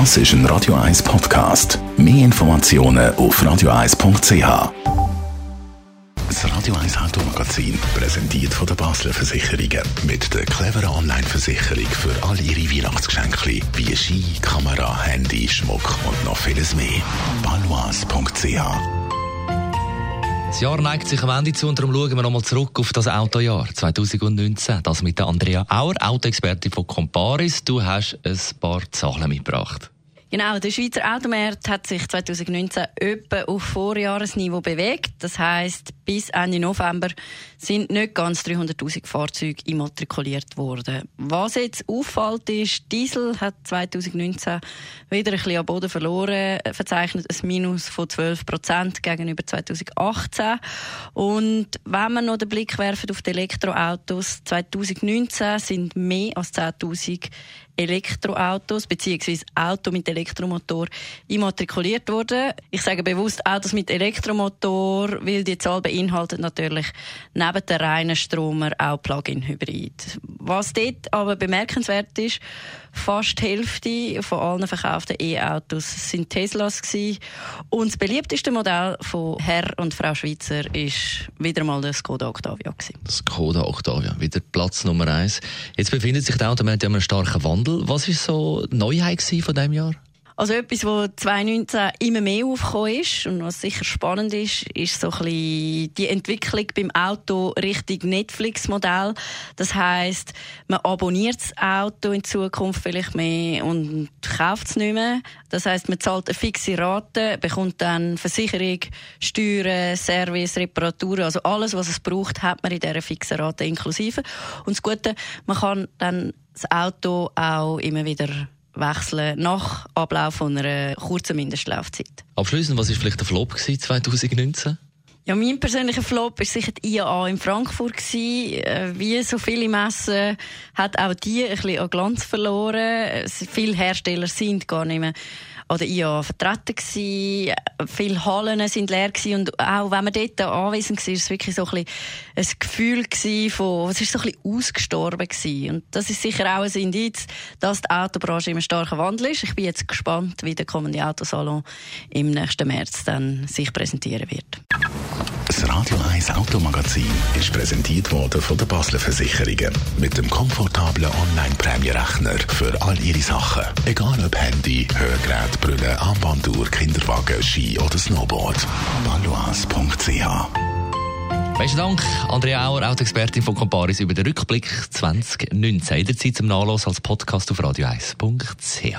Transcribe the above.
Das ist ein Radio 1 Podcast. Mehr Informationen auf radio1.ch. Das Radio 1 Automagazin, präsentiert von der Basler Versicherungen. Mit der cleveren Online-Versicherung für all Ihre Weihnachtsgeschenke, wie Ski, Kamera, Handy, Schmuck und noch vieles mehr. Balois.ch das Jahr neigt sich am Ende zu und darum schauen wir nochmal zurück auf das Autojahr 2019. Das mit der Andrea Auer, Autoexpertin von Comparis. Du hast ein paar Zahlen mitgebracht. Genau, der Schweizer Automarkt hat sich 2019 etwa auf Vorjahresniveau bewegt. Das heißt, bis Ende November sind nicht ganz 300.000 Fahrzeuge immatrikuliert worden. Was jetzt auffällt, ist, Diesel hat 2019 wieder ein bisschen am Boden verloren, verzeichnet ein Minus von 12 Prozent gegenüber 2018. Und wenn wir noch den Blick werfen auf die Elektroautos, 2019 sind mehr als 10.000 Elektroautos bzw. Auto mit Elektromotor immatrikuliert worden. Ich sage bewusst Autos mit Elektromotor, weil die Zahl beinhaltet natürlich neben den reinen Stromer auch Plug-in-Hybrid. Was dort aber bemerkenswert ist, fast die Hälfte von allen verkauften E-Autos sind Teslas gewesen. Und das beliebteste Modell von Herr und Frau Schweizer ist wieder mal das Skoda Octavia gewesen. Das Skoda Octavia, wieder Platz Nummer eins. Jetzt befindet sich der Automat ja einem starken Wandel. Was ist so die Neuheit von diesem Jahr? Also etwas, was 2019 immer mehr aufgekommen ist und was sicher spannend ist, ist so ein bisschen die Entwicklung beim Auto Richtung Netflix-Modell. Das heißt, man abonniert das Auto in Zukunft vielleicht mehr und kauft es nicht mehr. Das heißt, man zahlt eine fixe Rate, bekommt dann Versicherung, Steuern, Service, Reparaturen, also alles, was es braucht, hat man in dieser fixen Rate inklusive. Und das Gute, man kann dann das Auto auch immer wieder wechseln nach Ablauf einer kurzen Mindestlaufzeit. Abschließend, was war vielleicht der Flop 2019? Ja, mein persönlicher Flop war sicher die IAA in Frankfurt. Äh, wie so viele Messen hat auch die ein bisschen an Glanz verloren. Viele Hersteller sind gar nicht mehr an der IA vertreten gewesen. Viele Hallen sind leer gewesen. und auch wenn man dort anwesend war, war es wirklich so ein, ein Gefühl von, es ist so ein bisschen ausgestorben gewesen. Und das ist sicher auch ein Indiz, dass die Autobranche im starken Wandel ist. Ich bin jetzt gespannt, wie der kommende Autosalon im nächsten März dann sich präsentieren wird. Das Radio 1 Automagazin ist präsentiert worden von der Basler Versicherungen. Mit dem komfortablen Online-Prämierechner für all Ihre Sachen. Egal ob Handy, Hörgerät, Brille, Armbanduhr, Kinderwagen, Ski oder Snowboard. Balois.ch Besten Dank, Andrea Auer, Autoexpertin von Comparis, über den Rückblick 2019. Jederzeit zum Nachlass als Podcast auf radio1.ch.